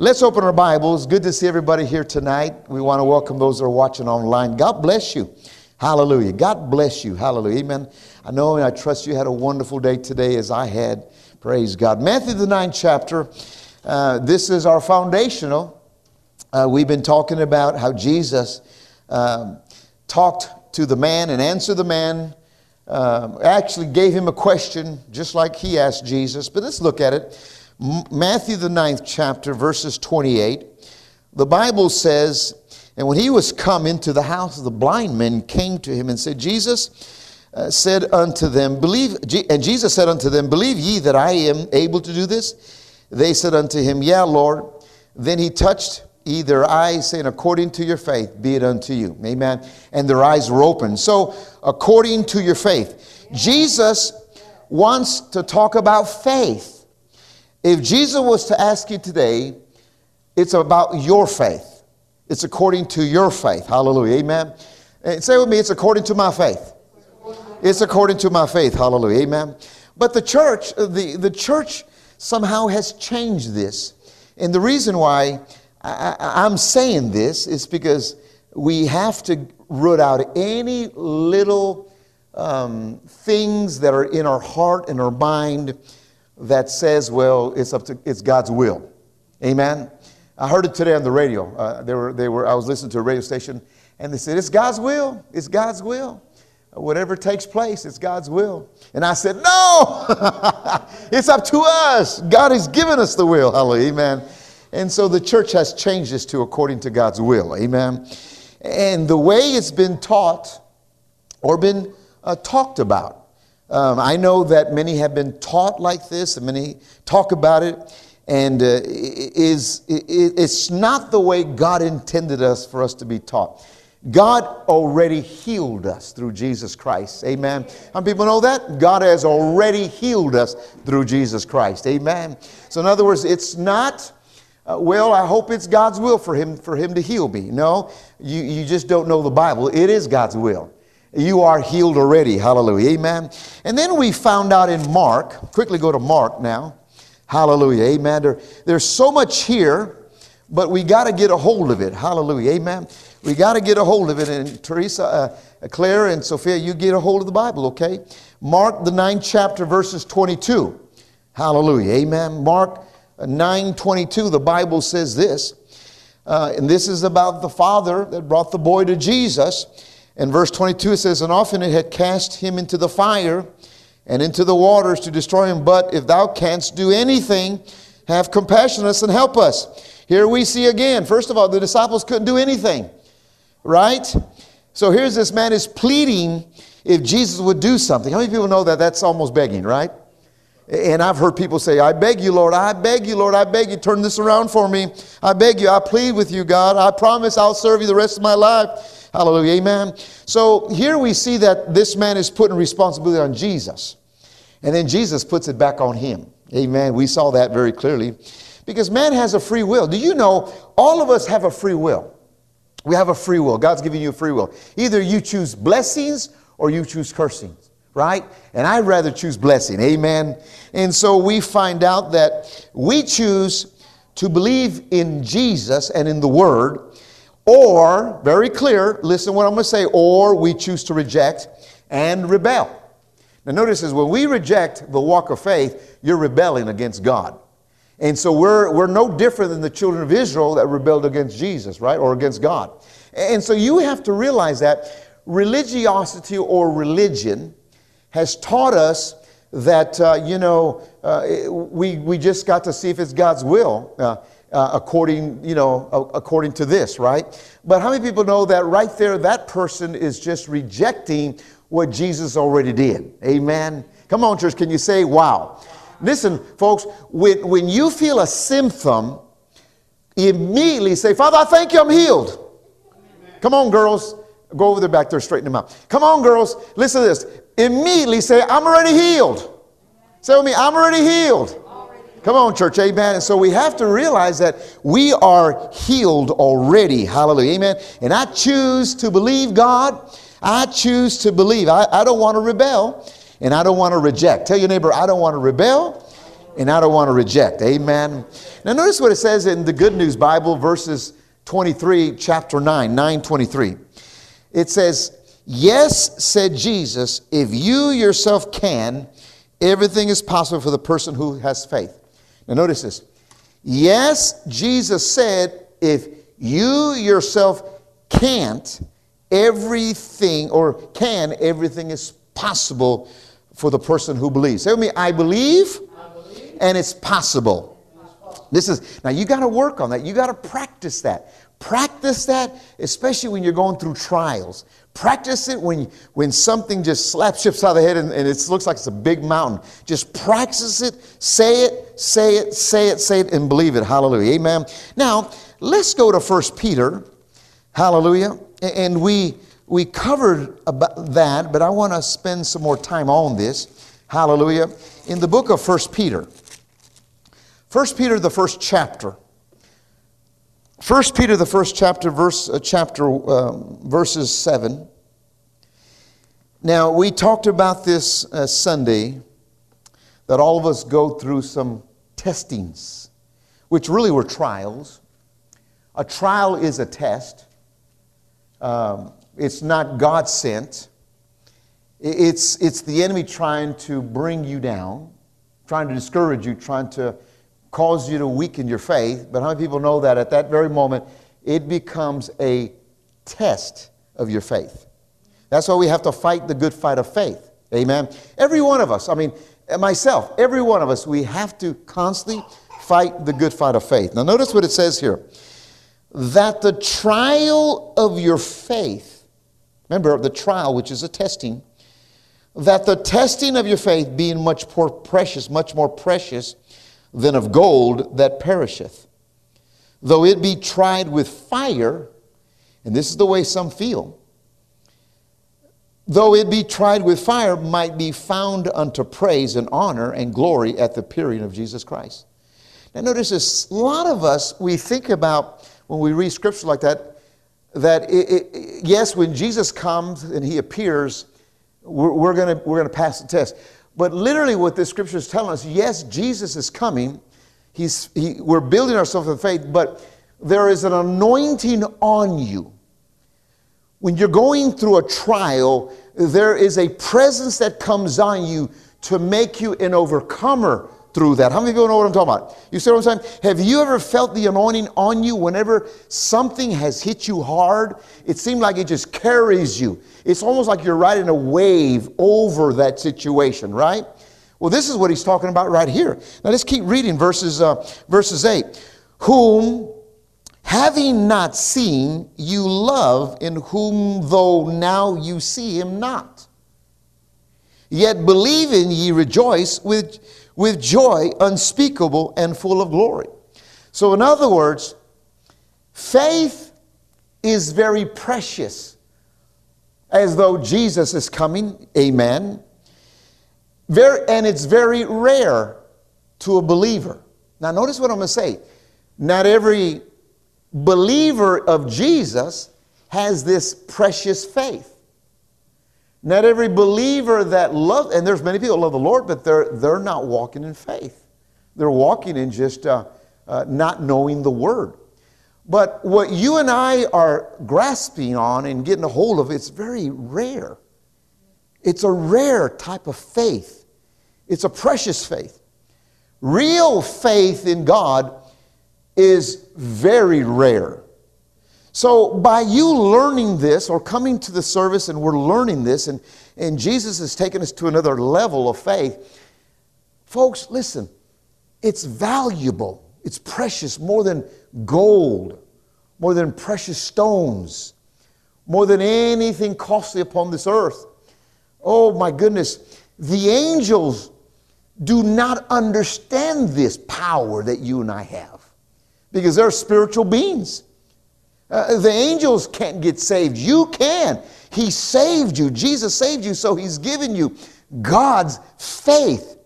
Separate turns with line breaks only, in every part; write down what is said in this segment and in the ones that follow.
Let's open our Bibles. Good to see everybody here tonight. We want to welcome those that are watching online. God bless you. Hallelujah. God bless you. Hallelujah. Amen. I know and I trust you had a wonderful day today as I had. Praise God. Matthew, the ninth chapter. Uh, this is our foundational. Uh, we've been talking about how Jesus um, talked to the man and answered the man. Uh, actually, gave him a question just like he asked Jesus. But let's look at it. Matthew, the ninth chapter, verses 28, the Bible says, And when he was come into the house, the blind men came to him and said, Jesus uh, said unto them, Believe, and Jesus said unto them, Believe ye that I am able to do this? They said unto him, Yeah, Lord. Then he touched either eyes, saying, According to your faith, be it unto you. Amen. And their eyes were open. So, according to your faith. Jesus wants to talk about faith. If Jesus was to ask you today, it's about your faith. It's according to your faith. Hallelujah. Amen. And say with me, it's according to my faith. It's according to my faith. Hallelujah. Amen. But the church, the, the church somehow has changed this. And the reason why I, am saying this is because we have to root out any little um, things that are in our heart and our mind that says, well, it's up to it's God's will. Amen. I heard it today on the radio. Uh, they were, they were, I was listening to a radio station, and they said, It's God's will. It's God's will. Whatever takes place, it's God's will. And I said, No, it's up to us. God has given us the will. Hallelujah. Amen. And so the church has changed this to according to God's will. Amen. And the way it's been taught or been uh, talked about um, I know that many have been taught like this, and many talk about it, and uh, is it's not the way God intended us for us to be taught. God already healed us through Jesus Christ. Amen. How people know that? God has already healed us through Jesus Christ. Amen. So in other words, it's not, uh, well, I hope it's God's will for him, for him to heal me. No, you, you just don't know the Bible. It is God's will you are healed already. Hallelujah. Amen. And then we found out in Mark, quickly go to Mark now. Hallelujah. Amen. There, there's so much here, but we got to get a hold of it. Hallelujah. Amen. We got to get a hold of it. And Teresa, uh, Claire, and Sophia, you get a hold of the Bible, okay? Mark, the ninth chapter, verses 22. Hallelujah. Amen. Mark uh, 9 22, the Bible says this. Uh, and this is about the father that brought the boy to Jesus. In verse 22, it says, And often it had cast him into the fire and into the waters to destroy him. But if thou canst do anything, have compassion on us and help us. Here we see again, first of all, the disciples couldn't do anything, right? So here's this man is pleading if Jesus would do something. How many people know that that's almost begging, right? And I've heard people say, I beg you, Lord, I beg you, Lord, I beg you, turn this around for me. I beg you, I plead with you, God. I promise I'll serve you the rest of my life. Hallelujah. Amen. So here we see that this man is putting responsibility on Jesus. And then Jesus puts it back on him. Amen. We saw that very clearly. Because man has a free will. Do you know all of us have a free will? We have a free will. God's giving you a free will. Either you choose blessings or you choose cursings, right? And I'd rather choose blessing. Amen. And so we find out that we choose to believe in Jesus and in the Word or, very clear, listen what I'm going to say, or we choose to reject and rebel. Now, notice this when we reject the walk of faith, you're rebelling against God. And so we're, we're no different than the children of Israel that rebelled against Jesus, right? Or against God. And so you have to realize that religiosity or religion has taught us that, uh, you know, uh, we, we just got to see if it's God's will. Uh, uh, according, you know, uh, according to this, right? But how many people know that right there, that person is just rejecting what Jesus already did? Amen. Come on, church, can you say, wow? Listen, folks, when, when you feel a symptom, immediately say, Father, I thank you, I'm healed. Come on, girls. Go over there back there, straighten them out. Come on, girls. Listen to this. Immediately say, I'm already healed. Say with me, I'm already healed. Come on, church, amen. And so we have to realize that we are healed already. Hallelujah, amen. And I choose to believe God. I choose to believe. I, I don't want to rebel and I don't want to reject. Tell your neighbor, I don't want to rebel and I don't want to reject. Amen. Now, notice what it says in the Good News Bible, verses 23, chapter 9, 923. It says, Yes, said Jesus, if you yourself can, everything is possible for the person who has faith. Now, notice this. Yes, Jesus said, if you yourself can't, everything, or can, everything is possible for the person who believes. Say with me, I believe, I believe. and it's possible. This is, now you got to work on that. You got to practice that. Practice that, especially when you're going through trials. Practice it when, when something just slaps out of the head and, and it looks like it's a big mountain. Just practice it, say it, say it, say it, say it, and believe it. Hallelujah. Amen. Now, let's go to First Peter. Hallelujah. And we we covered about that, but I want to spend some more time on this. Hallelujah. In the book of First Peter. First Peter, the first chapter. First Peter, the first chapter, verse, uh, chapter um, verses 7. Now, we talked about this uh, Sunday that all of us go through some testings, which really were trials. A trial is a test. Um, it's not God sent. It's, it's the enemy trying to bring you down, trying to discourage you, trying to cause you to weaken your faith. But how many people know that at that very moment, it becomes a test of your faith? That's why we have to fight the good fight of faith. Amen. Every one of us, I mean, myself, every one of us, we have to constantly fight the good fight of faith. Now, notice what it says here that the trial of your faith Remember the trial, which is a testing, that the testing of your faith being much more precious, much more precious than of gold that perisheth, though it be tried with fire, and this is the way some feel, though it be tried with fire, might be found unto praise and honor and glory at the period of Jesus Christ. Now, notice this a lot of us, we think about when we read scripture like that, that it, it, yes, when Jesus comes and he appears, we're, we're going we're gonna pass the test. But literally, what this scripture is telling us yes, Jesus is coming. He's, he, we're building ourselves in faith, but there is an anointing on you. When you're going through a trial, there is a presence that comes on you to make you an overcomer through that. How many people know what I'm talking about? You see what I'm saying? Have you ever felt the anointing on you whenever something has hit you hard? It seemed like it just carries you. It's almost like you're riding a wave over that situation, right? Well, this is what he's talking about right here. Now let's keep reading verses, uh, verses 8. Whom, having not seen, you love, in whom though now you see him not. Yet believing ye rejoice with with joy unspeakable and full of glory. So, in other words, faith is very precious, as though Jesus is coming, amen. Very, and it's very rare to a believer. Now, notice what I'm going to say. Not every believer of Jesus has this precious faith. Not every believer that loves, and there's many people love the Lord, but they're, they're not walking in faith. They're walking in just uh, uh, not knowing the Word. But what you and I are grasping on and getting a hold of, it's very rare. It's a rare type of faith. It's a precious faith. Real faith in God is very rare. So, by you learning this or coming to the service and we're learning this, and, and Jesus has taken us to another level of faith, folks, listen, it's valuable, it's precious more than gold, more than precious stones, more than anything costly upon this earth. Oh my goodness, the angels do not understand this power that you and I have because they're spiritual beings. Uh, the angels can't get saved. You can. He saved you. Jesus saved you, so He's given you God's faith.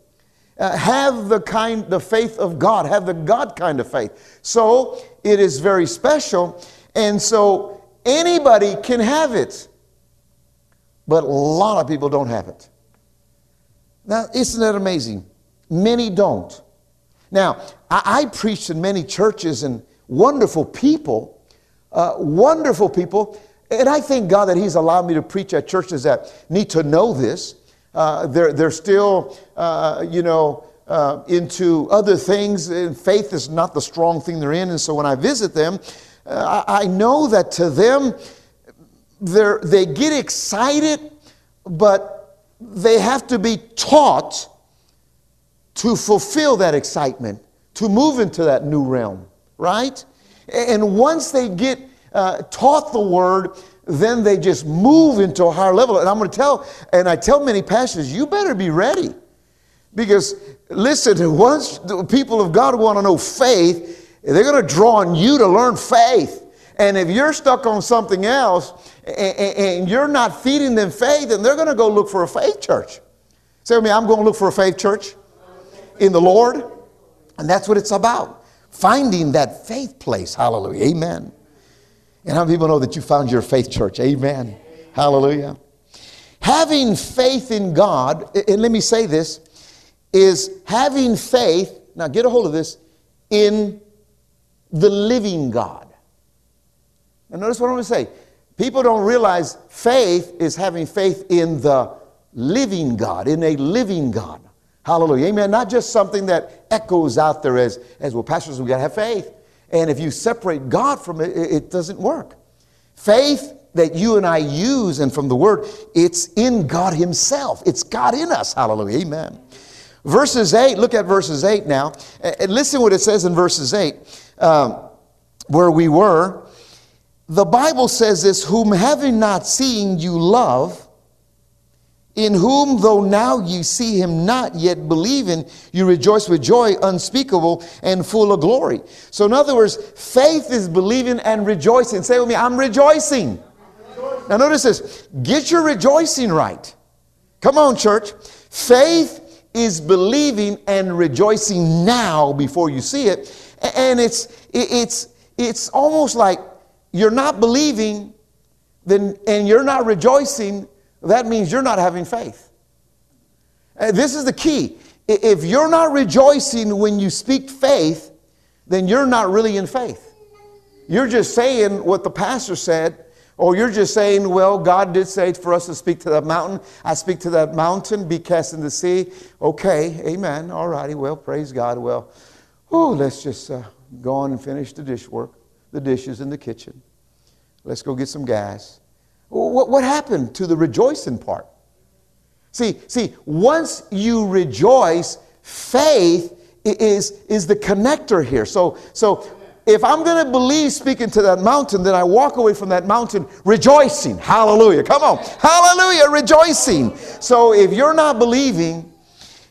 Uh, have the kind, the faith of God. Have the God kind of faith. So it is very special, and so anybody can have it, but a lot of people don't have it. Now, isn't that amazing? Many don't. Now, I, I preached in many churches and wonderful people, uh, wonderful people, and I thank God that He's allowed me to preach at churches that need to know this. Uh, they're, they're still, uh, you know, uh, into other things, and faith is not the strong thing they're in. And so when I visit them, uh, I, I know that to them, they get excited, but they have to be taught to fulfill that excitement, to move into that new realm, right? And once they get uh, taught the word, then they just move into a higher level. And I'm going to tell, and I tell many pastors, you better be ready. Because listen, once the people of God want to know faith, they're going to draw on you to learn faith. And if you're stuck on something else and you're not feeding them faith, then they're going to go look for a faith church. Say with me, I'm going to look for a faith church in the Lord. And that's what it's about. Finding that faith place. Hallelujah. Amen. And how many people know that you found your faith church? Amen. Hallelujah. Having faith in God, and let me say this, is having faith, now get a hold of this, in the living God. And notice what I'm going to say. People don't realize faith is having faith in the living God, in a living God. Hallelujah. Amen. Not just something that echoes out there as, as well, pastors, we got to have faith. And if you separate God from it, it doesn't work. Faith that you and I use and from the word, it's in God Himself. It's God in us. Hallelujah. Amen. Verses 8, look at verses 8 now. And listen what it says in verses 8, um, where we were. The Bible says this, whom having not seen you love, in whom, though now ye see him not, yet believing, you rejoice with joy unspeakable and full of glory. So, in other words, faith is believing and rejoicing. Say with me, I'm rejoicing. Now, notice this get your rejoicing right. Come on, church. Faith is believing and rejoicing now before you see it. And it's, it's, it's almost like you're not believing then, and you're not rejoicing that means you're not having faith. Uh, this is the key. If you're not rejoicing when you speak faith, then you're not really in faith. You're just saying what the pastor said, or you're just saying, well, God did say for us to speak to that mountain. I speak to that mountain, be cast in the sea. Okay, amen. All righty, well, praise God. Well, oh, let's just uh, go on and finish the dish work, the dishes in the kitchen. Let's go get some gas. What, what happened to the rejoicing part? See, see, once you rejoice, faith is, is the connector here. So, so if I'm going to believe speaking to that mountain, then I walk away from that mountain rejoicing. Hallelujah. Come on. Hallelujah. Rejoicing. So if you're not believing,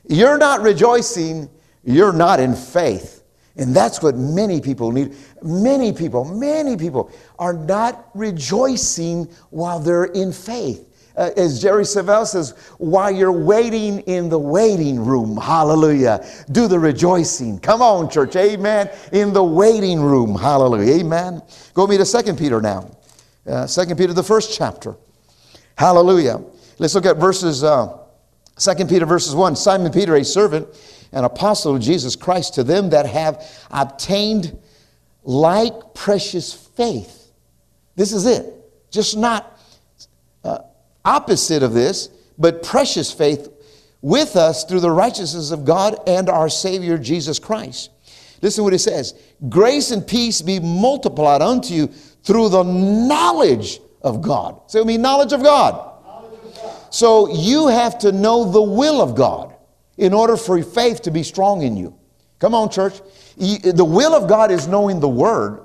you're not rejoicing, you're not in faith. And that's what many people need. Many people, many people are not rejoicing while they're in faith. Uh, as Jerry Savelle says, while you're waiting in the waiting room, hallelujah, do the rejoicing. Come on, church, amen. In the waiting room, hallelujah, amen. Go me to Second Peter now. Uh, 2 Peter, the first chapter. Hallelujah. Let's look at verses, uh, 2 Peter, verses 1. Simon Peter, a servant an apostle of Jesus Christ to them that have obtained like precious faith. This is it. Just not uh, opposite of this, but precious faith with us through the righteousness of God and our Savior Jesus Christ. Listen what it says Grace and peace be multiplied unto you through the knowledge of God. Say with me, knowledge of God. Knowledge of God. So you have to know the will of God in order for faith to be strong in you. Come on, church. The will of God is knowing the Word.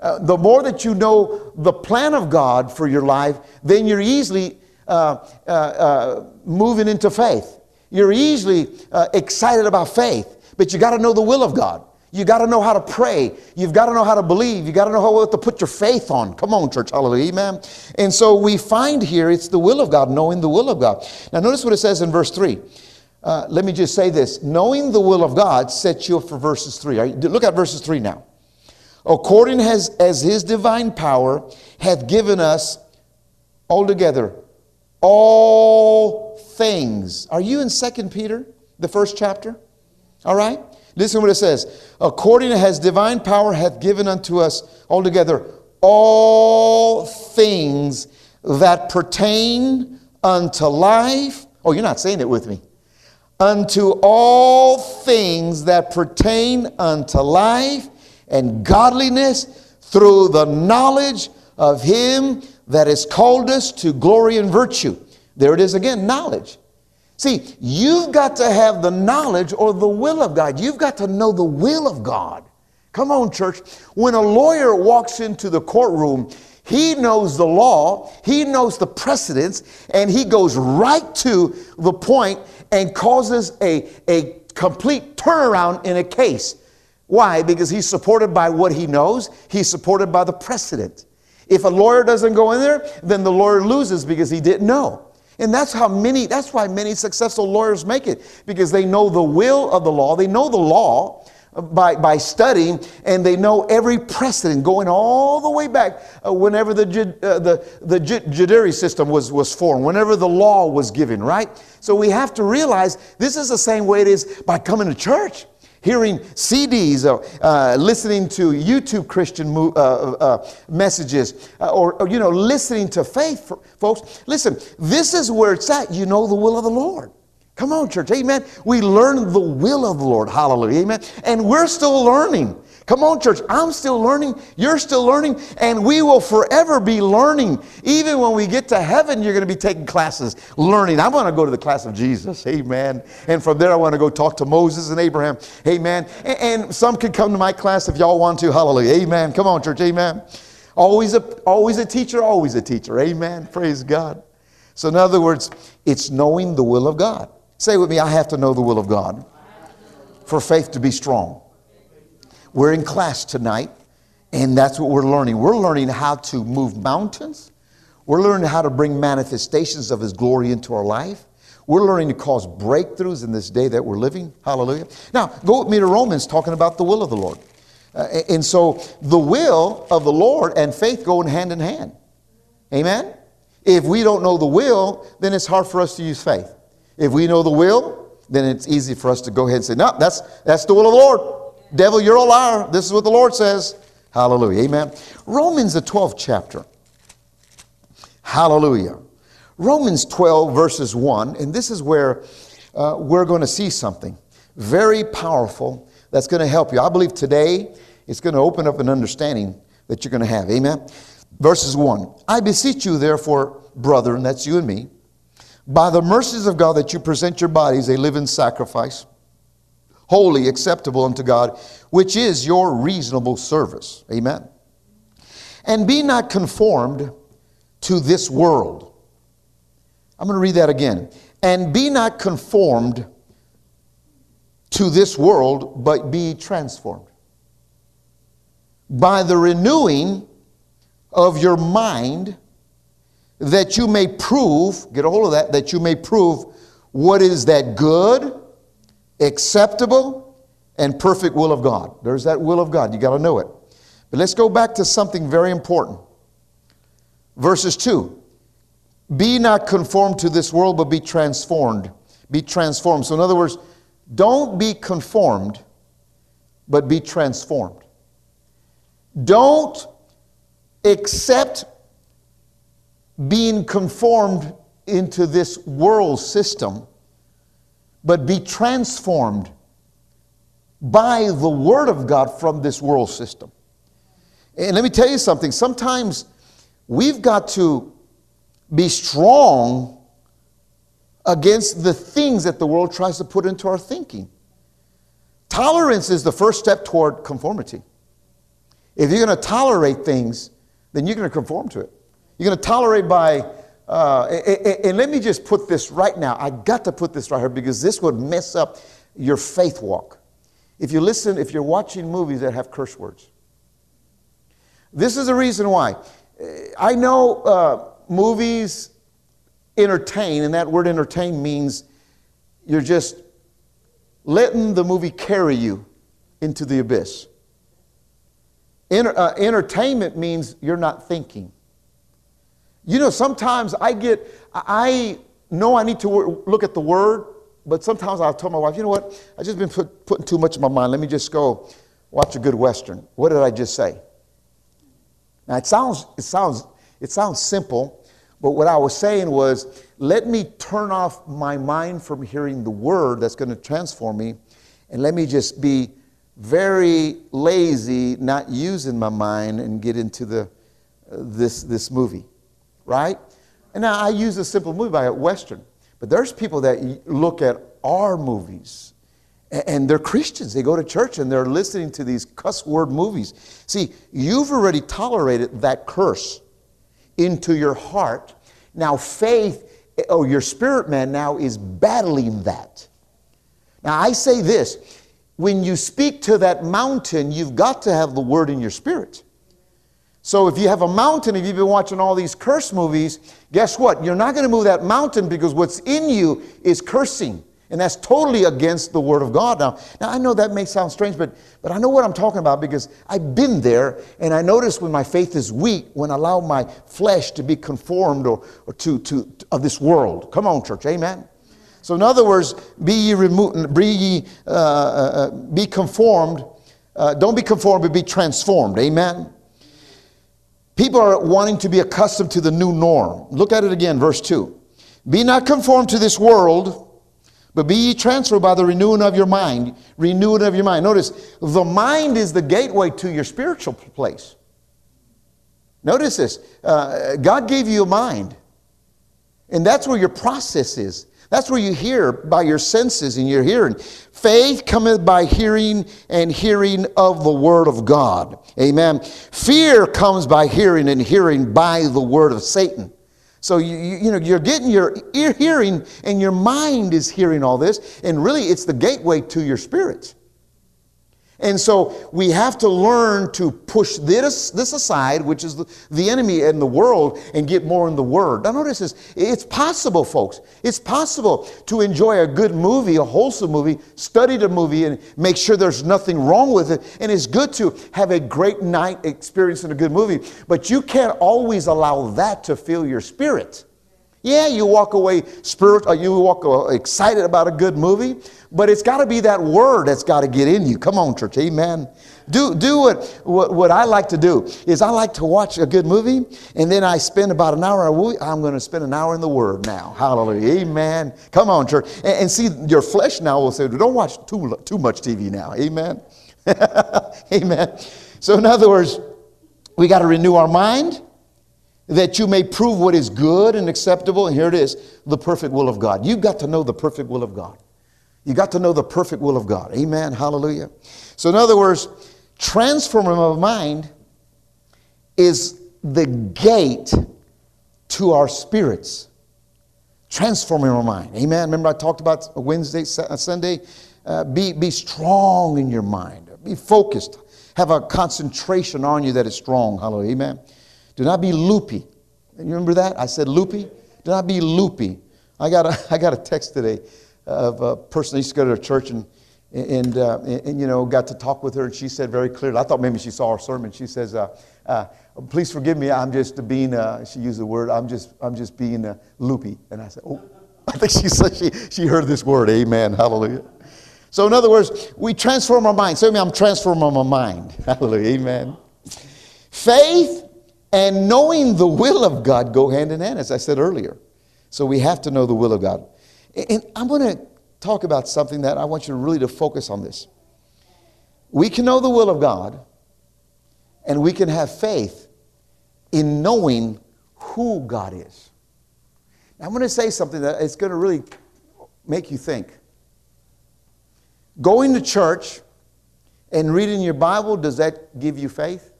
Uh, the more that you know the plan of God for your life, then you're easily uh, uh, uh moving into faith. You're easily uh, excited about faith, but you got to know the will of God. You got to know how to pray. You've got to know how to believe. You got to know how to put your faith on. Come on, church. Hallelujah. Amen. And so we find here it's the will of God, knowing the will of God. Now, notice what it says in verse 3. Uh, let me just say this knowing the will of God sets you up for verses 3. look at verses 3 now. According as, as his divine power hath given us altogether all things. Are you in Second Peter, the first chapter? All right? Listen what it says. According as divine power hath given unto us altogether all things that pertain unto life. Oh, you're not saying it with me. Unto all things that pertain unto life and godliness through the knowledge of him that has called us to glory and virtue. There it is again knowledge. See, you've got to have the knowledge or the will of God. You've got to know the will of God. Come on, church. When a lawyer walks into the courtroom, he knows the law, he knows the precedents, and he goes right to the point and causes a, a complete turnaround in a case. Why? Because he's supported by what he knows, he's supported by the precedent. If a lawyer doesn't go in there, then the lawyer loses because he didn't know. And that's how many, that's why many successful lawyers make it, because they know the will of the law, they know the law by, by studying, and they know every precedent going all the way back uh, whenever the, uh, the, the judiciary system was, was formed, whenever the law was given, right? So we have to realize this is the same way it is by coming to church hearing CDs or uh, listening to YouTube Christian uh, uh, messages uh, or, or, you know, listening to faith, folks. Listen, this is where it's at. You know the will of the Lord. Come on, church. Amen. We learn the will of the Lord. Hallelujah. Amen. And we're still learning. Come on, church. I'm still learning. You're still learning. And we will forever be learning. Even when we get to heaven, you're going to be taking classes, learning. I want to go to the class of Jesus. Amen. And from there, I want to go talk to Moses and Abraham. Amen. And some could come to my class if y'all want to. Hallelujah. Amen. Come on, church. Amen. Always a, always a teacher, always a teacher. Amen. Praise God. So, in other words, it's knowing the will of God. Say with me, I have to know the will of God for faith to be strong. We're in class tonight, and that's what we're learning. We're learning how to move mountains. We're learning how to bring manifestations of His glory into our life. We're learning to cause breakthroughs in this day that we're living. Hallelujah. Now, go with me to Romans talking about the will of the Lord. Uh, and so the will of the Lord and faith go in hand in hand. Amen? If we don't know the will, then it's hard for us to use faith. If we know the will, then it's easy for us to go ahead and say, no, that's, that's the will of the Lord. Devil, you're a liar. This is what the Lord says. Hallelujah. Amen. Romans, the 12th chapter. Hallelujah. Romans 12, verses 1, and this is where uh, we're going to see something very powerful that's going to help you. I believe today it's going to open up an understanding that you're going to have. Amen. Verses 1 I beseech you, therefore, brethren, that's you and me, by the mercies of God, that you present your bodies a living sacrifice holy, acceptable unto God, which is your reasonable service. Amen. And be not conformed to this world. I'm going to read that again. And be not conformed to this world, but be transformed by the renewing of your mind, that you may prove, get a hold of that, that you may prove what is that good acceptable, and perfect will of God. There's that will of God. You got to know it. But let's go back to something very important. Verses 2 Be not conformed to this world, but be transformed. Be transformed. So, in other words, don't be conformed, but be transformed. Don't accept being conformed into this world system but be transformed by the Word of God from this world system. And let me tell you something sometimes we've got to be strong against the things that the world tries to put into our thinking. Tolerance is the first step toward conformity. If you're going to tolerate things, then you're going to conform to it. You're going to tolerate by uh, and, and let me just put this right now. I got to put this right here because this would mess up your faith walk. If you listen, if you're watching movies that have curse words, this is the reason why. I know uh, movies entertain, and that word entertain means you're just letting the movie carry you into the abyss. Enter, uh, entertainment means you're not thinking. You know, sometimes I get, I know I need to look at the word, but sometimes I'll tell my wife, you know what? I've just been put, putting too much in my mind. Let me just go watch a good Western. What did I just say? Now it sounds, it sounds, it sounds simple, but what I was saying was, let me turn off my mind from hearing the word that's going to transform me, and let me just be very lazy, not using my mind, and get into the, uh, this, this movie, right? And now I use a simple movie by a Western, but there's people that look at our movies and they're Christians. They go to church and they're listening to these cuss word movies. See, you've already tolerated that curse into your heart. Now, faith, oh, your spirit man now is battling that. Now, I say this when you speak to that mountain, you've got to have the word in your spirit. So if you have a mountain, if you've been watching all these curse movies, guess what? You're not going to move that mountain because what's in you is cursing. And that's totally against the Word of God. Now, now I know that may sound strange, but, but I know what I'm talking about because I've been there and I notice when my faith is weak, when I allow my flesh to be conformed or, or to, to, to of this world. Come on, church, amen. So, in other words, be ye removed, be ye, uh, uh, uh, be conformed. Uh, don't be conformed, but be transformed. Amen. People are wanting to be accustomed to the new norm. Look at it again, verse 2. Be not conformed to this world, but be ye transferred by the renewing of your mind. Renewing of your mind. Notice, the mind is the gateway to your spiritual place. Notice this uh, God gave you a mind, and that's where your process is. That's where you hear by your senses and your hearing. Faith cometh by hearing and hearing of the word of God. Amen. Fear comes by hearing and hearing by the word of Satan. So you, you, know you're getting your ear hearing and your mind is hearing all this, and really it's the gateway to your spirit. And so we have to learn to push this, this aside, which is the, the enemy and the world, and get more in the Word. Now, notice this it's possible, folks. It's possible to enjoy a good movie, a wholesome movie, study the movie, and make sure there's nothing wrong with it. And it's good to have a great night experiencing a good movie, but you can't always allow that to fill your spirit. Yeah, you walk away spirit, uh, you walk uh, excited about a good movie, but it's got to be that word that's got to get in you. Come on, church, amen. Do, do what, what, what I like to do is I like to watch a good movie, and then I spend about an hour. I'm going to spend an hour in the Word now. Hallelujah, amen. Come on, church, and, and see your flesh now will say, don't watch too too much TV now. Amen, amen. So in other words, we got to renew our mind that you may prove what is good and acceptable. And here it is the perfect will of God. You've got to know the perfect will of God. You got to know the perfect will of God. Amen. Hallelujah. So, in other words, transforming of mind is the gate to our spirits. Transforming our mind. Amen. Remember, I talked about Wednesday, Sunday? Uh, be, be strong in your mind, be focused, have a concentration on you that is strong. Hallelujah. Amen. Do not be loopy. You remember that? I said loopy? Do not be loopy. I got a, I got a text today of a person that used to go to church and, and, uh, and, and, you know, got to talk with her, and she said very clearly, I thought maybe she saw our sermon. She says, uh, uh, please forgive me, I'm just being, uh, she used the word, I'm just, I'm just being uh, loopy. And I said, oh, I think she said she, she heard this word, amen, hallelujah. So in other words, we transform our mind. Say me, I'm transforming my mind. Hallelujah, amen. Faith and knowing the will of God go hand in hand, as I said earlier. So we have to know the will of God. And I'm going to talk about something that I want you to really to focus on this. We can know the will of God, and we can have faith in knowing who God is. Now, I'm going to say something that is going to really make you think. Going to church and reading your Bible, does that give you faith?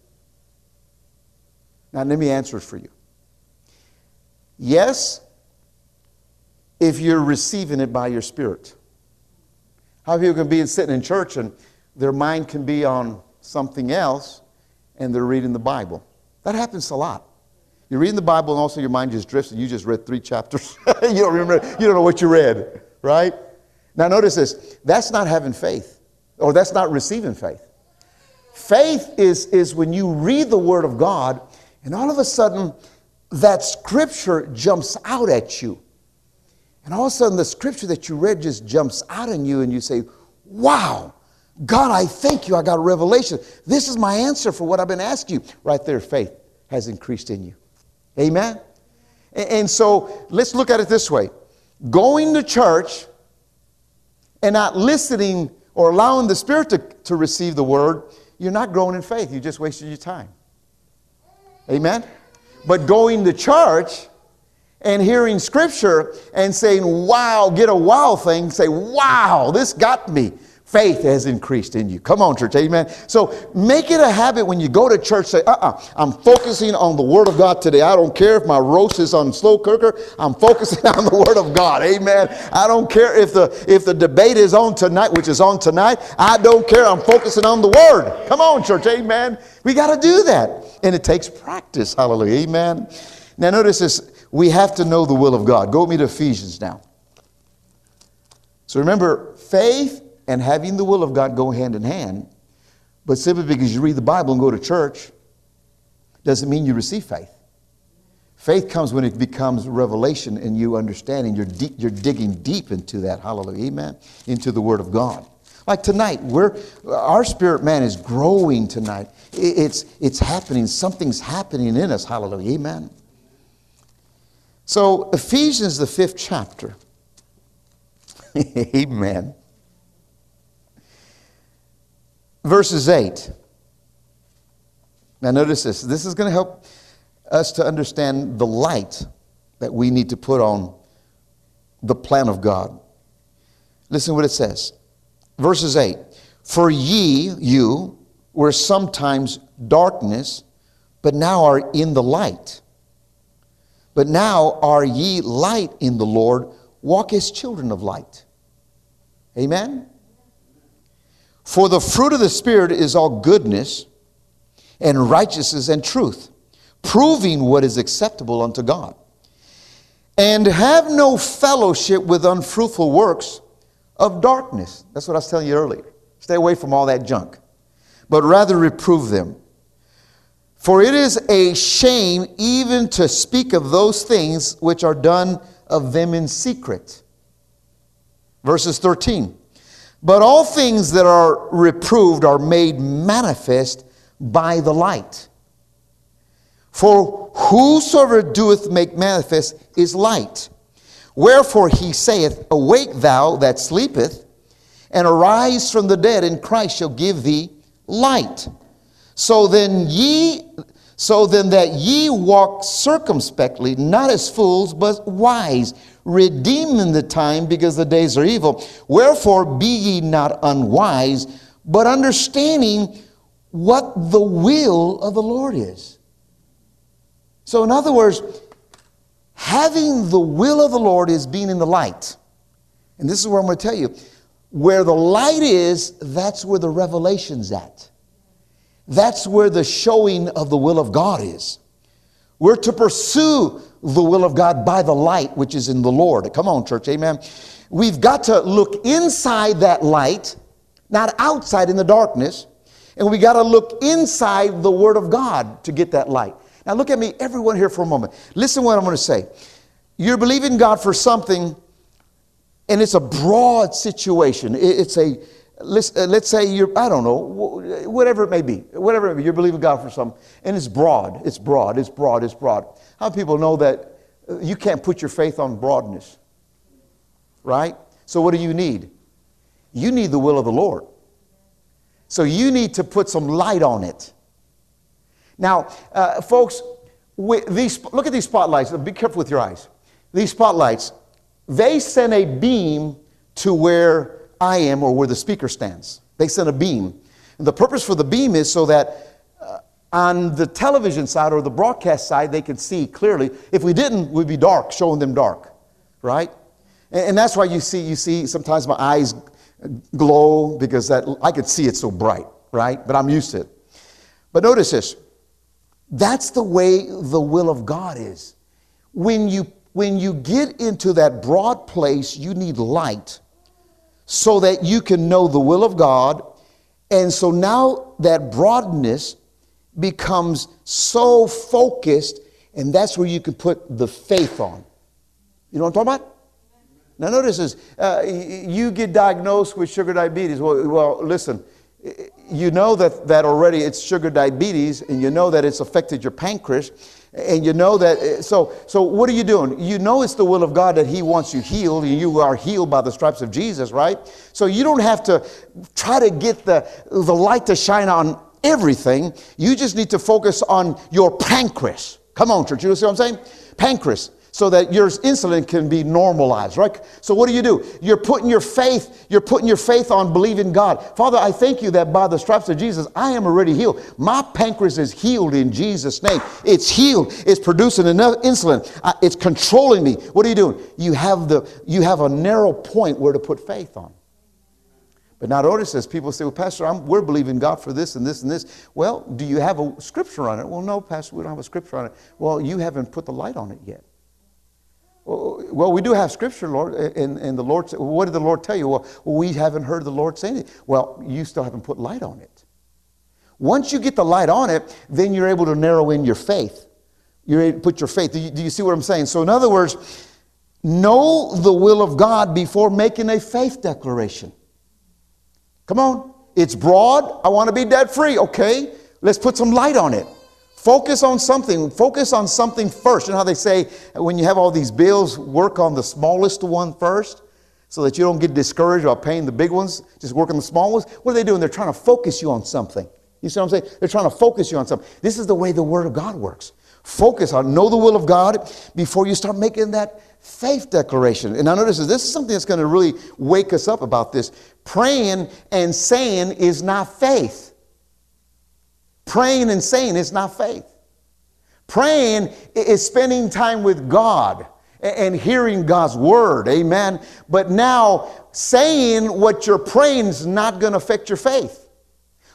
Now, let me answer it for you. Yes, if you're receiving it by your spirit. How people can be sitting in church and their mind can be on something else and they're reading the Bible. That happens a lot. You're reading the Bible and also your mind just drifts and you just read three chapters. you don't remember, you don't know what you read, right? Now notice this. That's not having faith, or that's not receiving faith. Faith is, is when you read the Word of God and all of a sudden, that scripture jumps out at you. And all of a sudden, the scripture that you read just jumps out on you, and you say, Wow, God, I thank you. I got a revelation. This is my answer for what I've been asking you. Right there, faith has increased in you. Amen? And so let's look at it this way going to church and not listening or allowing the Spirit to, to receive the word, you're not growing in faith. You just wasted your time. Amen? But going to church and hearing scripture and saying, wow, get a wow thing, say, wow, this got me faith has increased in you. Come on, church, amen. So make it a habit when you go to church, say, uh uh-uh, uh, i am focusing on the Word of God today. I don't care if my roast is on slow cooker, I'm focusing on the Word of God, amen. I don't care if the, if the debate is on tonight, which is on tonight, I don't care, I'm focusing on the Word. Come on, church, amen. We got to do that. And it takes practice, hallelujah, amen. Now, notice this we have to know the will of God. Go with me to Ephesians now. So remember, faith and having the will of God go hand in hand. But simply because you read the Bible and go to church doesn't mean you receive faith. Faith comes when it becomes revelation and you understanding. You're, deep, you're digging deep into that. Hallelujah. Amen. Into the Word of God. Like tonight, we're, our spirit man is growing tonight. It's, it's happening. Something's happening in us. Hallelujah. Amen. So, Ephesians, the fifth chapter. Amen. Verses 8. Now, notice this. This is going to help us to understand the light that we need to put on the plan of God. Listen what it says. Verses 8 For ye, you, were sometimes darkness, but now are in the light. But now are ye light in the Lord, walk as children of light. Amen? For the fruit of the Spirit is all goodness and righteousness and truth, proving what is acceptable unto God. And have no fellowship with unfruitful works of darkness. That's what I was telling you earlier. Stay away from all that junk, but rather reprove them. For it is a shame even to speak of those things which are done of them in secret. Verses 13. But all things that are reproved are made manifest by the light. For whosoever doeth make manifest is light. Wherefore he saith, Awake thou that sleepeth, and arise from the dead, and Christ shall give thee light. So then ye so then that ye walk circumspectly, not as fools, but wise, redeeming the time because the days are evil. Wherefore be ye not unwise, but understanding what the will of the Lord is. So, in other words, having the will of the Lord is being in the light. And this is where I'm going to tell you where the light is, that's where the revelation's at. That's where the showing of the will of God is. We're to pursue the will of God by the light which is in the Lord. Come on, church, amen. We've got to look inside that light, not outside in the darkness. And we got to look inside the Word of God to get that light. Now, look at me, everyone here for a moment. Listen what I'm going to say. You're believing God for something, and it's a broad situation. It's a let's, uh, let's say you're, I don't know, whatever it may be, whatever it may be, you're believing God for something, and it's broad, it's broad, it's broad, it's broad. How people know that uh, you can't put your faith on broadness, right? So what do you need? You need the will of the Lord. So you need to put some light on it. Now, uh, folks, these, look at these spotlights. Be careful with your eyes. These spotlights, they send a beam to where I am or where the speaker stands. They send a beam. And the purpose for the beam is so that uh, on the television side or the broadcast side, they can see clearly. If we didn't, we'd be dark, showing them dark, right? And, and that's why you see, you see sometimes my eyes glow because that, I could see it so bright, right? But I'm used to it. But notice this. That's the way the will of God is. When you, when you get into that broad place, you need light so that you can know the will of God. And so now that broadness becomes so focused, and that's where you can put the faith on. You know what I'm talking about? Now, notice this uh, you get diagnosed with sugar diabetes. Well, well, listen, you know that, that already it's sugar diabetes, and you know that it's affected your pancreas, and you know that. Uh, so, so what are you doing? You know it's the will of God that He wants you healed, and you are healed by the stripes of Jesus, right? So you don't have to try to get the, the light to shine on everything. You just need to focus on your pancreas. Come on, church. You know what I'm saying? Pancreas so that your insulin can be normalized, right? So what do you do? You're putting your faith, you're putting your faith on believing God. Father, I thank you that by the stripes of Jesus, I am already healed. My pancreas is healed in Jesus' name. It's healed. It's producing enough insulin. It's controlling me. What are you doing? You have the you have a narrow point where to put faith on. But now notice this. People say, well, Pastor, I'm, we're believing God for this and this and this. Well, do you have a scripture on it? Well, no, Pastor, we don't have a scripture on it. Well, you haven't put the light on it yet. Well, we do have scripture, Lord, and, and the Lord, what did the Lord tell you? Well, we haven't heard the Lord say anything. Well, you still haven't put light on it. Once you get the light on it, then you're able to narrow in your faith. You're able to put your faith. Do you, do you see what I'm saying? So, in other words, know the will of God before making a faith declaration. Come on. It's broad. I want to be debt free. Okay, let's put some light on it. Focus on something. Focus on something first. You know how they say when you have all these bills, work on the smallest one first so that you don't get discouraged about paying the big ones. Just work on the small ones. What are they doing? They're trying to focus you on something. You see what I'm saying? They're trying to focus you on something. This is the way the Word of God works. Focus on, know the will of God before you start making that faith declaration. And I notice this is something that's going to really wake us up about this. Praying and saying is not faith. Praying and saying is not faith. Praying is spending time with God and hearing God's word. Amen. But now, saying what you're praying is not going to affect your faith.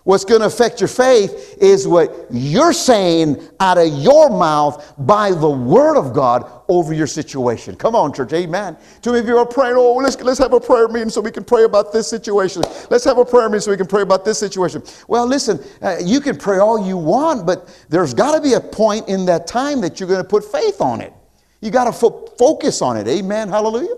What's going to affect your faith is what you're saying out of your mouth by the word of God over your situation. Come on, church. Amen. Too many of you are praying, oh, let's, let's have a prayer meeting so we can pray about this situation. Let's have a prayer meeting so we can pray about this situation. Well, listen, uh, you can pray all you want, but there's got to be a point in that time that you're going to put faith on it. You got to fo- focus on it. Amen. Hallelujah.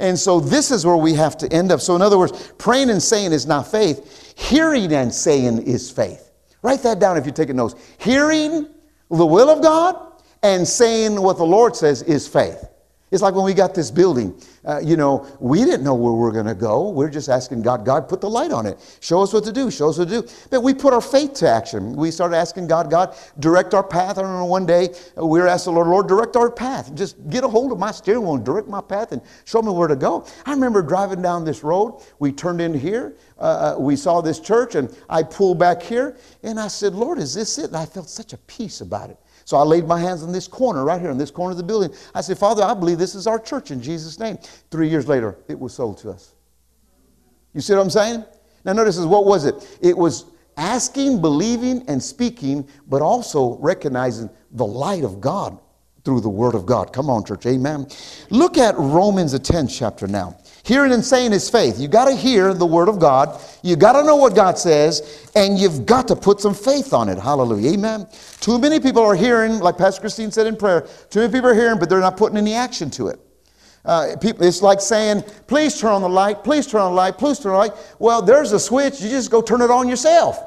And so this is where we have to end up. So, in other words, praying and saying is not faith, hearing and saying is faith. Write that down if you're taking notes. Hearing the will of God and saying what the Lord says is faith. It's like when we got this building. Uh, you know, we didn't know where we are going to go. We're just asking God, God, put the light on it. Show us what to do. Show us what to do. But we put our faith to action. We started asking God, God, direct our path. I don't one day uh, we were asking the Lord, Lord, direct our path. Just get a hold of my steering wheel and direct my path and show me where to go. I remember driving down this road. We turned in here. Uh, uh, we saw this church and I pulled back here and I said, Lord, is this it? And I felt such a peace about it. So I laid my hands on this corner right here, in this corner of the building. I said, Father, I believe this is our church in Jesus' name. Three years later, it was sold to us. You see what I'm saying? Now, notice this what was it? It was asking, believing, and speaking, but also recognizing the light of God through the Word of God. Come on, church. Amen. Look at Romans, the 10th chapter now. Hearing and saying is faith. You got to hear the Word of God. You got to know what God says, and you've got to put some faith on it. Hallelujah. Amen. Too many people are hearing, like Pastor Christine said in prayer, too many people are hearing, but they're not putting any action to it. Uh, people, it's like saying, please turn on the light, please turn on the light, please turn on the light. Well, there's a switch. You just go turn it on yourself.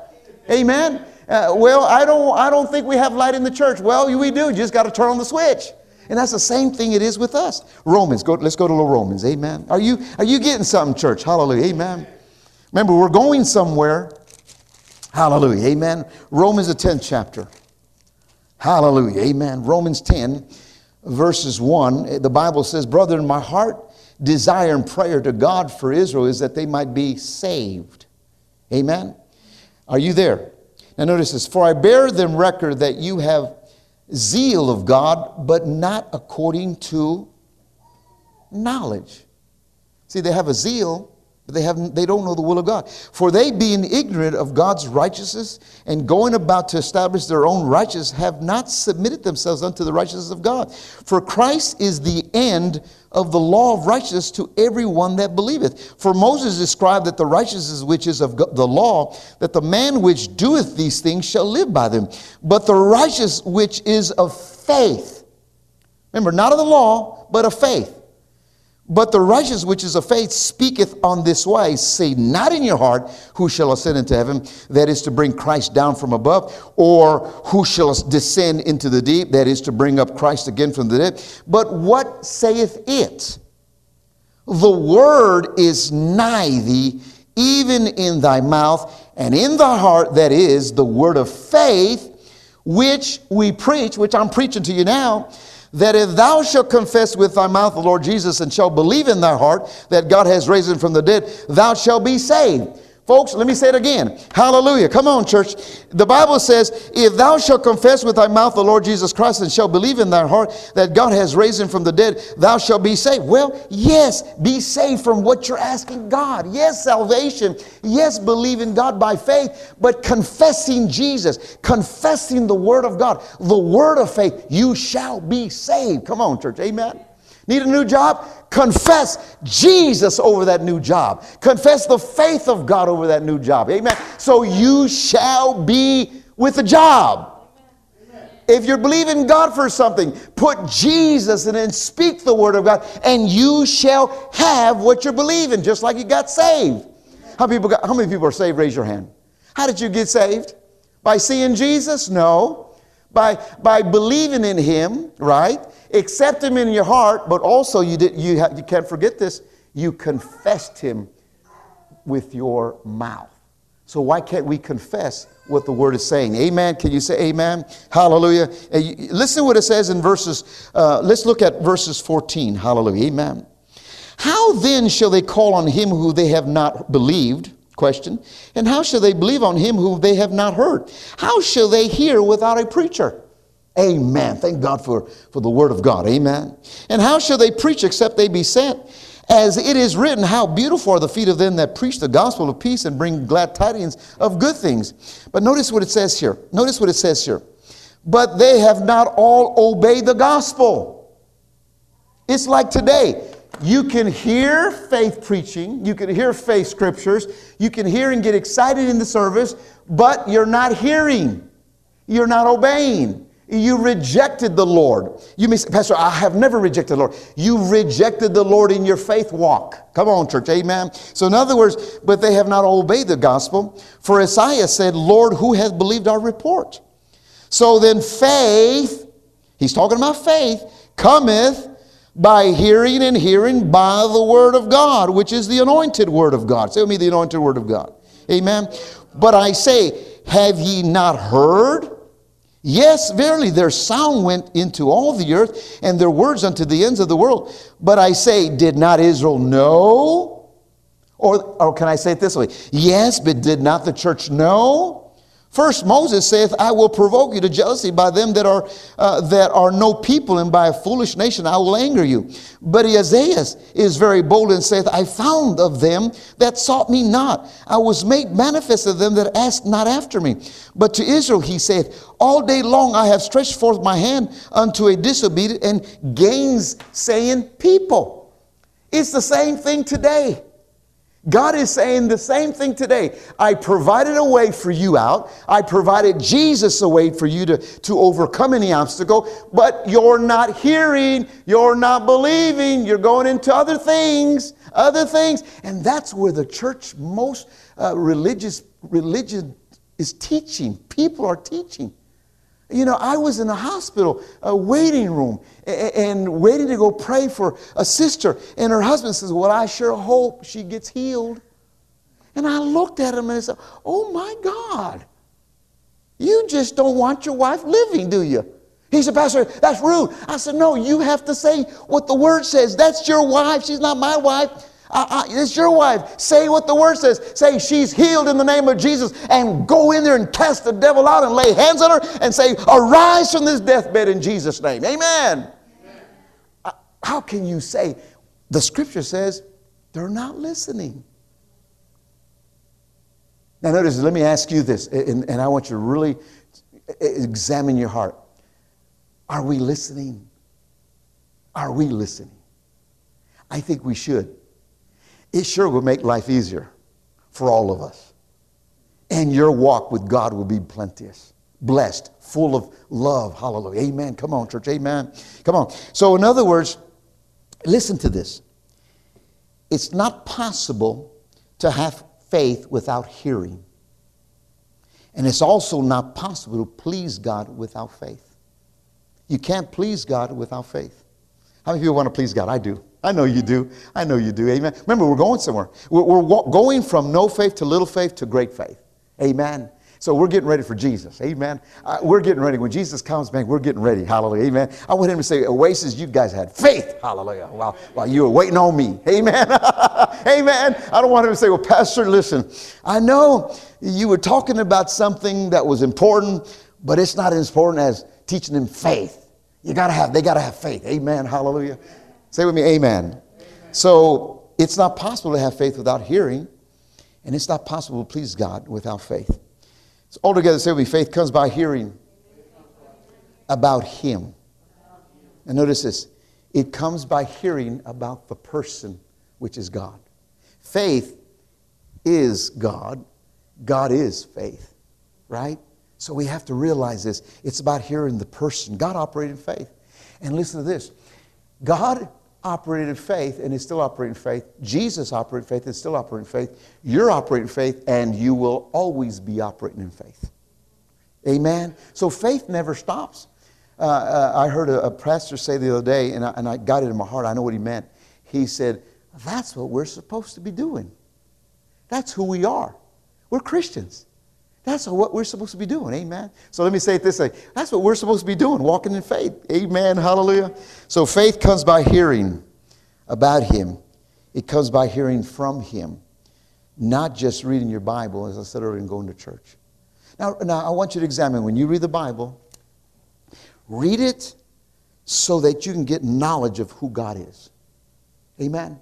Amen. Uh, well, I don't, I don't think we have light in the church. Well, we do. You just got to turn on the switch. And that's the same thing it is with us. Romans, go, let's go to Romans. Amen. Are you, are you getting something, church? Hallelujah. Amen. Remember, we're going somewhere. Hallelujah. Amen. Romans, the 10th chapter. Hallelujah. Amen. Romans 10, verses 1. The Bible says, Brother, in my heart, desire and prayer to God for Israel is that they might be saved. Amen. Are you there? Now, notice this. For I bear them record that you have zeal of God, but not according to knowledge. See, they have a zeal, but they, have, they don't know the will of God. For they, being ignorant of God's righteousness and going about to establish their own righteousness, have not submitted themselves unto the righteousness of God. For Christ is the end of the law of righteousness to everyone that believeth. For Moses described that the righteousness which is of the law, that the man which doeth these things shall live by them. But the righteous which is of faith, remember, not of the law, but of faith But the righteous which is of faith speaketh on this wise, say not in your heart, who shall ascend into heaven, that is to bring Christ down from above, or who shall descend into the deep, that is to bring up Christ again from the dead. But what saith it? The word is nigh thee, even in thy mouth and in thy heart, that is the word of faith, which we preach, which I'm preaching to you now that if thou shalt confess with thy mouth the Lord Jesus and shalt believe in thy heart that God has raised him from the dead, thou shalt be saved. Folks, let me say it again. Hallelujah. Come on, church. The Bible says, If thou shalt confess with thy mouth the Lord Jesus Christ and shalt believe in thy heart that God has raised him from the dead, thou shalt be saved. Well, yes, be saved from what you're asking God. Yes, salvation. Yes, believe in God by faith, but confessing Jesus, confessing the Word of God, the Word of faith, you shall be saved. Come on, church. Amen. Need a new job? Confess Jesus over that new job. Confess the faith of God over that new job. Amen. So you shall be with a job. If you're believing God for something, put Jesus in and speak the word of God, and you shall have what you're believing, just like you got saved. How, people got, how many people are saved? Raise your hand. How did you get saved? By seeing Jesus? No. By, by believing in Him, right? accept him in your heart, but also you, did, you, ha- you can't forget this, you confessed him with your mouth. So why can't we confess what the word is saying? Amen. Can you say amen? Hallelujah. Listen to what it says in verses, uh, let's look at verses 14. Hallelujah. Amen. How then shall they call on him who they have not believed? Question. And how shall they believe on him who they have not heard? How shall they hear without a preacher? Amen. Thank God for, for the word of God. Amen. And how shall they preach except they be sent? As it is written, how beautiful are the feet of them that preach the gospel of peace and bring glad tidings of good things. But notice what it says here. Notice what it says here. But they have not all obeyed the gospel. It's like today. You can hear faith preaching, you can hear faith scriptures, you can hear and get excited in the service, but you're not hearing, you're not obeying. You rejected the Lord. You may say, Pastor, I have never rejected the Lord. You rejected the Lord in your faith walk. Come on, church. Amen. So, in other words, but they have not obeyed the gospel. For Isaiah said, Lord, who hath believed our report? So then, faith, he's talking about faith, cometh by hearing and hearing by the word of God, which is the anointed word of God. Say with me, the anointed word of God. Amen. But I say, have ye not heard? Yes, verily, their sound went into all the earth, and their words unto the ends of the world. But I say, did not Israel know? Or, or can I say it this way? Yes, but did not the church know? First, Moses saith, I will provoke you to jealousy by them that are, uh, that are no people, and by a foolish nation I will anger you. But Isaiah is very bold and saith, I found of them that sought me not. I was made manifest of them that asked not after me. But to Israel he saith, All day long I have stretched forth my hand unto a disobedient and gainsaying people. It's the same thing today. God is saying the same thing today. I provided a way for you out. I provided Jesus a way for you to, to overcome any obstacle, but you're not hearing, you're not believing, you're going into other things, other things. And that's where the church, most uh, religious religion is teaching. People are teaching. You know, I was in a hospital, a waiting room, and waiting to go pray for a sister. And her husband says, Well, I sure hope she gets healed. And I looked at him and I said, Oh my God, you just don't want your wife living, do you? He said, Pastor, that's rude. I said, No, you have to say what the word says. That's your wife. She's not my wife. I, I, it's your wife. Say what the word says. Say she's healed in the name of Jesus and go in there and cast the devil out and lay hands on her and say, Arise from this deathbed in Jesus' name. Amen. Amen. Uh, how can you say, the scripture says they're not listening? Now, notice, let me ask you this, and, and I want you to really examine your heart. Are we listening? Are we listening? I think we should it sure will make life easier for all of us. And your walk with God will be plenteous, blessed, full of love. Hallelujah. Amen. Come on, church. Amen. Come on. So, in other words, listen to this. it's not possible to have faith without hearing. And it's also not possible to please God without faith. You can't please God without faith. How many people want to please God? I do. I know you do. I know you do. Amen. Remember, we're going somewhere. We're, we're going from no faith to little faith to great faith. Amen. So we're getting ready for Jesus. Amen. Uh, we're getting ready. When Jesus comes back, we're getting ready. Hallelujah. Amen. I want him to say, Oasis, you guys had faith. Hallelujah. While, while you were waiting on me. Amen. Amen. I don't want him to say, Well, Pastor, listen, I know you were talking about something that was important, but it's not as important as teaching them faith. You gotta have, they gotta have faith. Amen. Hallelujah. Say with me, amen. amen. So it's not possible to have faith without hearing, and it's not possible to please God without faith. So altogether, say with me, faith comes by hearing about Him. And notice this it comes by hearing about the person, which is God. Faith is God, God is faith, right? So we have to realize this. It's about hearing the person. God operated faith. And listen to this God operated faith and is still operating faith. Jesus operated faith and still operating faith. You're operating faith and you will always be operating in faith. Amen? So faith never stops. Uh, uh, I heard a, a, pastor say the other day, and I, and I got it in my heart. I know what he meant. He said, That's what we're supposed to be doing. That's who we are. We're Christians. That's what we're supposed to be doing. Amen. So let me say it this way. That's what we're supposed to be doing, walking in faith. Amen. Hallelujah. So faith comes by hearing about him. It comes by hearing from him, not just reading your Bible, as I said earlier, and going to church. Now, now I want you to examine when you read the Bible, read it so that you can get knowledge of who God is. Amen.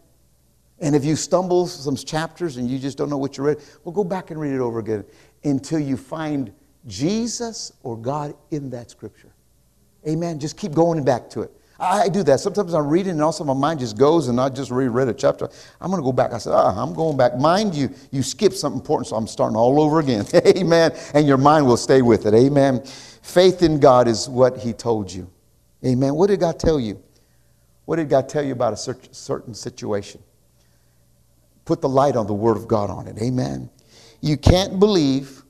And if you stumble some chapters and you just don't know what you read, well, go back and read it over again until you find Jesus or God in that scripture. Amen. Just keep going back to it. I do that. Sometimes I'm reading and also my mind just goes and I just reread a chapter. I'm going to go back. I said, ah, I'm going back. Mind you, you skip something important, so I'm starting all over again. Amen. And your mind will stay with it. Amen. Faith in God is what He told you. Amen. What did God tell you? What did God tell you about a certain situation? Put the light on the Word of God on it. Amen. You can't believe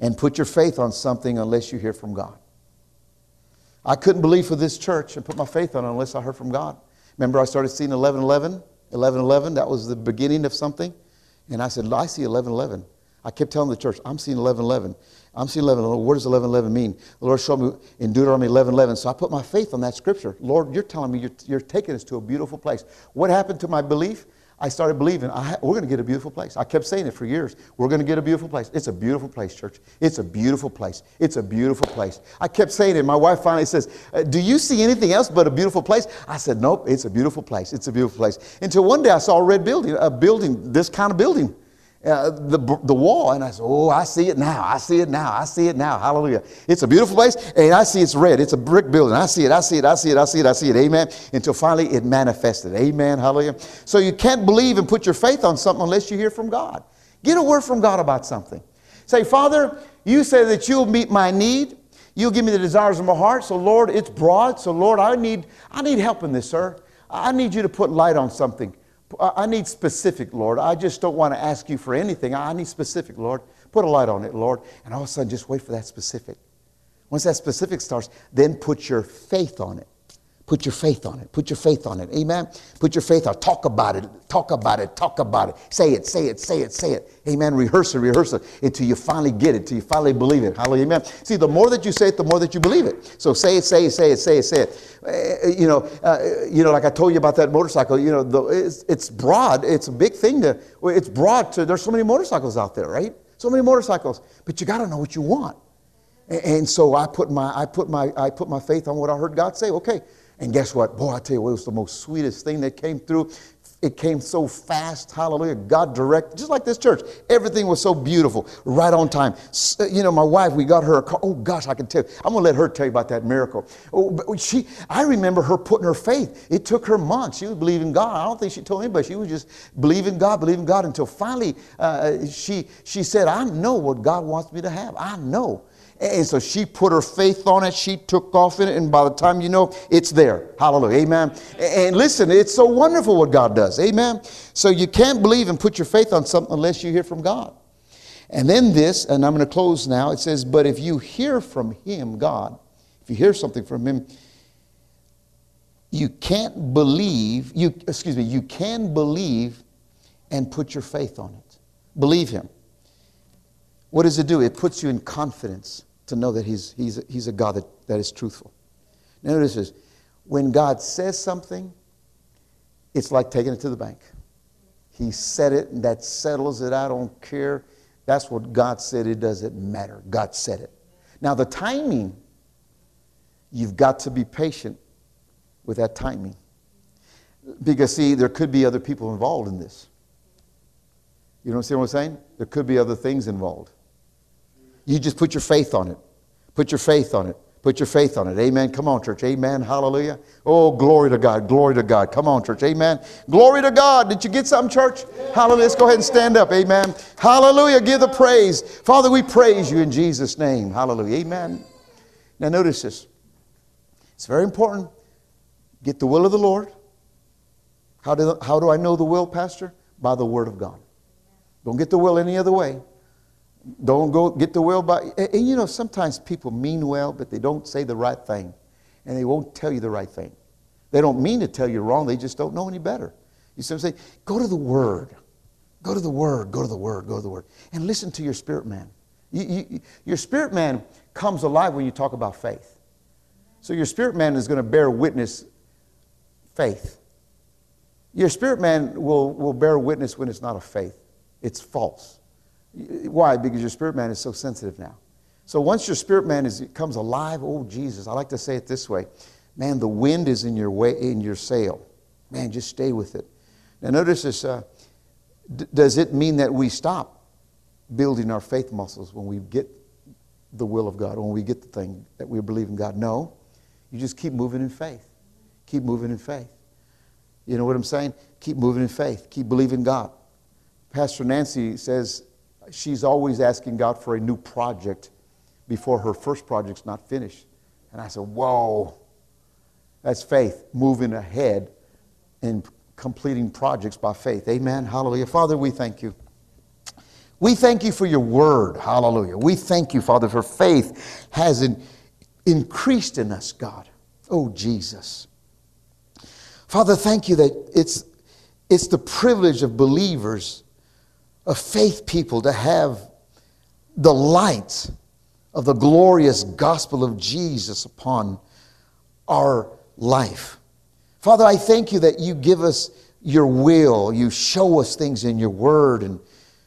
and put your faith on something unless you hear from God. I couldn't believe for this church and put my faith on it unless I heard from God. Remember, I started seeing 1111? 1111, that was the beginning of something. And I said, I see 1111. I kept telling the church, I'm seeing 1111. I'm seeing 1111. What does 1111 mean? The Lord showed me in Deuteronomy 1111. So I put my faith on that scripture. Lord, you're telling me you're, you're taking us to a beautiful place. What happened to my belief? I started believing ha- we're going to get a beautiful place. I kept saying it for years. We're going to get a beautiful place. It's a beautiful place, church. It's a beautiful place. It's a beautiful place. I kept saying it. My wife finally says, uh, Do you see anything else but a beautiful place? I said, Nope, it's a beautiful place. It's a beautiful place. Until one day I saw a red building, a building, this kind of building uh, the, the wall. And I said, Oh, I see it now. I see it now. I see it now. Hallelujah. It's a beautiful place. And I see it's red. It's a brick building. I see it. I see it. I see it. I see it. I see it. Amen. Until finally it manifested. Amen. Hallelujah. So you can't believe and put your faith on something unless you hear from God. Get a word from God about something. Say, Father, you say that you'll meet my need. You'll give me the desires of my heart. So, Lord, it's broad. So, Lord, I need, I need help in this, sir. I need you to put light on something. I need specific, Lord. I just don't want to ask you for anything. I need specific, Lord. Put a light on it, Lord. And all of a sudden, just wait for that specific. Once that specific starts, then put your faith on it. Put your faith on it. Put your faith on it. Amen. Put your faith on it. Talk about it. Talk about it. Talk about it. Say it. Say it. Say it. Say it. Amen. Rehearse it. Rehearse it until you finally get it. Until you finally believe it. Hallelujah. Amen. See, the more that you say it, the more that you believe it. So say it. Say it. Say it. Say it. Say it. Uh, you know. Uh, you know. Like I told you about that motorcycle. You know. The, it's, it's broad. It's a big thing to. It's broad to. There's so many motorcycles out there, right? So many motorcycles. But you got to know what you want. And, and so I put my. I put my. I put my faith on what I heard God say. Okay. And guess what? Boy, I tell you what, it was the most sweetest thing that came through. It came so fast, hallelujah. God direct, just like this church. Everything was so beautiful, right on time. Uh, you know, my wife, we got her a car. Oh gosh, I can tell. You. I'm gonna let her tell you about that miracle. Oh, she, I remember her putting her faith. It took her months. She was believing God. I don't think she told anybody. She was just believing God, believing God until finally uh, she she said, "I know what God wants me to have. I know." And so she put her faith on it. She took off in it. And by the time you know, it's there. Hallelujah. Amen. And listen, it's so wonderful what God does. Amen. So you can't believe and put your faith on something unless you hear from God. And then this, and I'm going to close now, it says, But if you hear from Him, God, if you hear something from Him, you can't believe, you, excuse me, you can believe and put your faith on it. Believe Him. What does it do? It puts you in confidence to know that He's, he's, he's a God that, that is truthful. Notice this when God says something, it's like taking it to the bank. He said it, and that settles it. I don't care. That's what God said. It doesn't matter. God said it. Now, the timing, you've got to be patient with that timing. Because, see, there could be other people involved in this. You know what I'm saying? There could be other things involved. You just put your faith on it. Put your faith on it. Put your faith on it. Amen. Come on, church. Amen. Hallelujah. Oh, glory to God. Glory to God. Come on, church. Amen. Glory to God. Did you get something, church? Hallelujah. Let's go ahead and stand up. Amen. Hallelujah. Give the praise. Father, we praise you in Jesus' name. Hallelujah. Amen. Now, notice this. It's very important. Get the will of the Lord. How do, how do I know the will, Pastor? By the Word of God. Don't get the will any other way. Don't go get the will by. And, and you know, sometimes people mean well, but they don't say the right thing. And they won't tell you the right thing. They don't mean to tell you wrong, they just don't know any better. You see what I'm saying? Go to the Word. Go to the Word, go to the Word, go to the Word. And listen to your spirit man. You, you, your spirit man comes alive when you talk about faith. So your spirit man is going to bear witness faith. Your spirit man will, will bear witness when it's not a faith, it's false. Why? Because your spirit man is so sensitive now. So once your spirit man is, comes alive, oh Jesus, I like to say it this way man, the wind is in your, way, in your sail. Man, just stay with it. Now, notice this uh, d- does it mean that we stop building our faith muscles when we get the will of God, when we get the thing that we believe in God? No. You just keep moving in faith. Keep moving in faith. You know what I'm saying? Keep moving in faith. Keep believing God. Pastor Nancy says she's always asking God for a new project before her first project's not finished. And I said, Whoa, that's faith, moving ahead and completing projects by faith. Amen. Hallelujah. Father, we thank you. We thank you for your word. Hallelujah. We thank you, Father, for faith has in, increased in us, God. Oh, Jesus. Father, thank you that it's, it's the privilege of believers, of faith people, to have the light of the glorious gospel of Jesus upon our life. Father, I thank you that you give us your will, you show us things in your word, and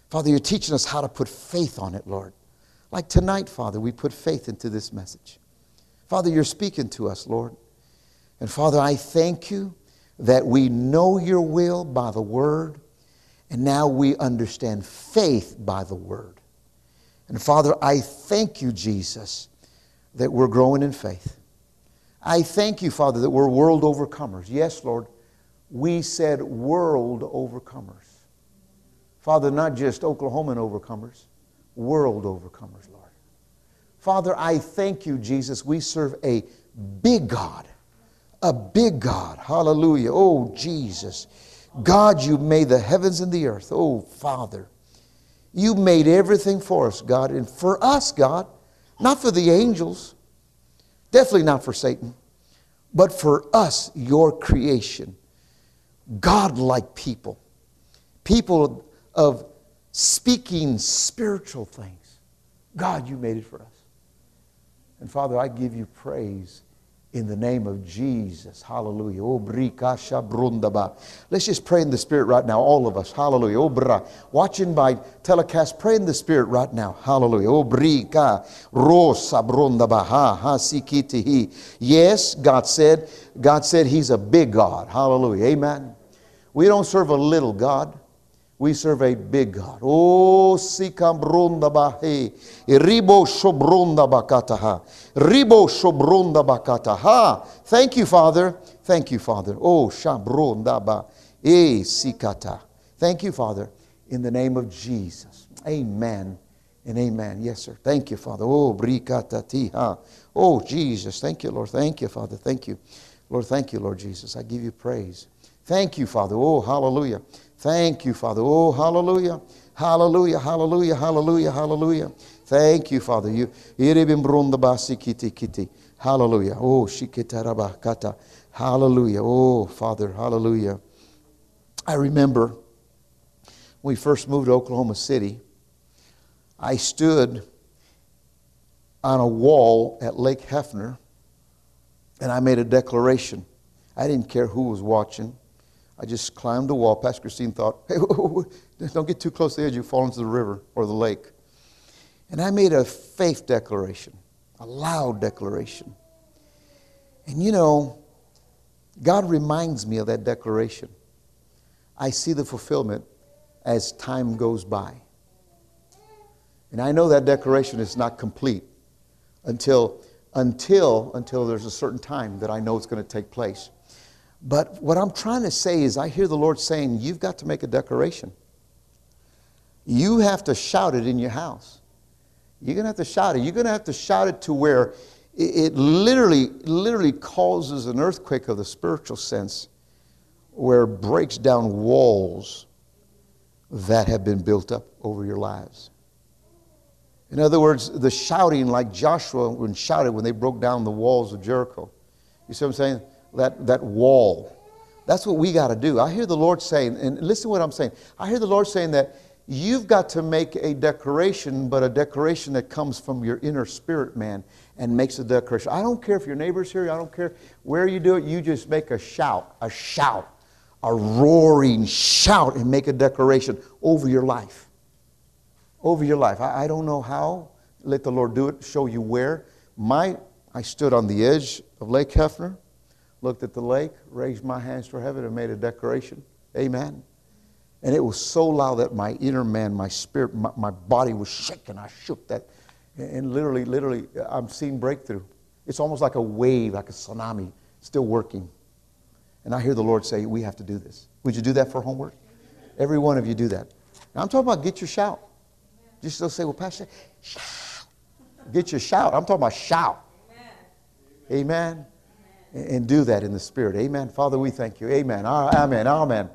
Father, you're teaching us how to put faith on it, Lord. Like tonight, Father, we put faith into this message. Father, you're speaking to us, Lord. And Father, I thank you that we know your will by the word, and now we understand faith by the word. And Father, I thank you, Jesus, that we're growing in faith. I thank you, Father, that we're world overcomers. Yes, Lord, we said world overcomers. Father, not just Oklahoman overcomers, world overcomers, Lord. Father, I thank you, Jesus. We serve a big God a big God. Hallelujah. Oh, Jesus. God, you made the heavens and the earth. Oh, Father. You made everything for us, God. And for us, God, not for the angels, definitely not for Satan, but for us, your creation. God-like people. People of speaking spiritual things. God, you made it for us. And Father, I give you praise in the name of Jesus. Hallelujah. Oh, Let's just pray in the Spirit right now, all of us. Hallelujah. Oh, Watching by telecast, pray in the Spirit right now. Hallelujah. Oh, brika rosa brundaba ha ha sikitihi. Yes, God said, God said He's a big God. Hallelujah. Amen. We don't serve a little God. We serve a big God. Oh, sikambronda bahe. Ribo shobronda bakataha. Ribo shobronda bakataha. Thank you, Father. Thank you, Father. Oh, shabronda ba. E sikata. Thank you, Father. In the name of Jesus. Amen and amen. Yes, sir. Thank you, Father. Oh, brikatatiha. Oh, Jesus. Thank you, Lord. Thank you, Father. Thank you. Lord, thank you, Lord Jesus. I give you praise. Thank you, Father. Oh, hallelujah. Thank you, Father. Oh, hallelujah. Hallelujah. Hallelujah. Hallelujah. Hallelujah. Thank you, Father. You kiti kiti. Hallelujah. Oh, shikitaraba kata. Hallelujah. Oh, Father. Hallelujah. I remember when we first moved to Oklahoma City, I stood on a wall at Lake Hefner and I made a declaration. I didn't care who was watching. I just climbed the wall. Pastor Christine thought, hey, don't get too close to the edge, you fall into the river or the lake. And I made a faith declaration, a loud declaration. And you know, God reminds me of that declaration. I see the fulfillment as time goes by. And I know that declaration is not complete until, until, until there's a certain time that I know it's going to take place. But what I'm trying to say is, I hear the Lord saying, You've got to make a declaration. You have to shout it in your house. You're going to have to shout it. You're going to have to shout it to where it, literally, literally causes an earthquake of the spiritual sense where it breaks down walls that have been built up over your lives. In other words, the shouting, like Joshua when shouted when they broke down the walls of Jericho. You see what I'm saying? That, that wall. That's what we got to do. I hear the Lord saying, and listen to what I'm saying. I hear the Lord saying that you've got to make a declaration, but a declaration that comes from your inner spirit man and makes a declaration. I don't care if your neighbor's here, I don't care where you do it, you just make a shout, a shout, a roaring shout, and make a declaration over your life over your life. I, I don't know how. Let the Lord do it, show you where. My, I stood on the edge of Lake Hefner, looked at the lake, raised my hands for heaven, and made a declaration. Amen. And it was so loud that my inner man, my spirit, my, my body was shaking. I shook that. And literally, literally, I'm seeing breakthrough. It's almost like a wave, like a tsunami, still working. And I hear the Lord say, We have to do this. Would you do that for homework? Every one of you do that. Now I'm talking about get your shout. Just still say, well, Pastor, shout. Get your shout. I'm talking about shout. Amen. Amen. And do that in the spirit. Amen. Father, we thank you. Amen. Amen. Amen.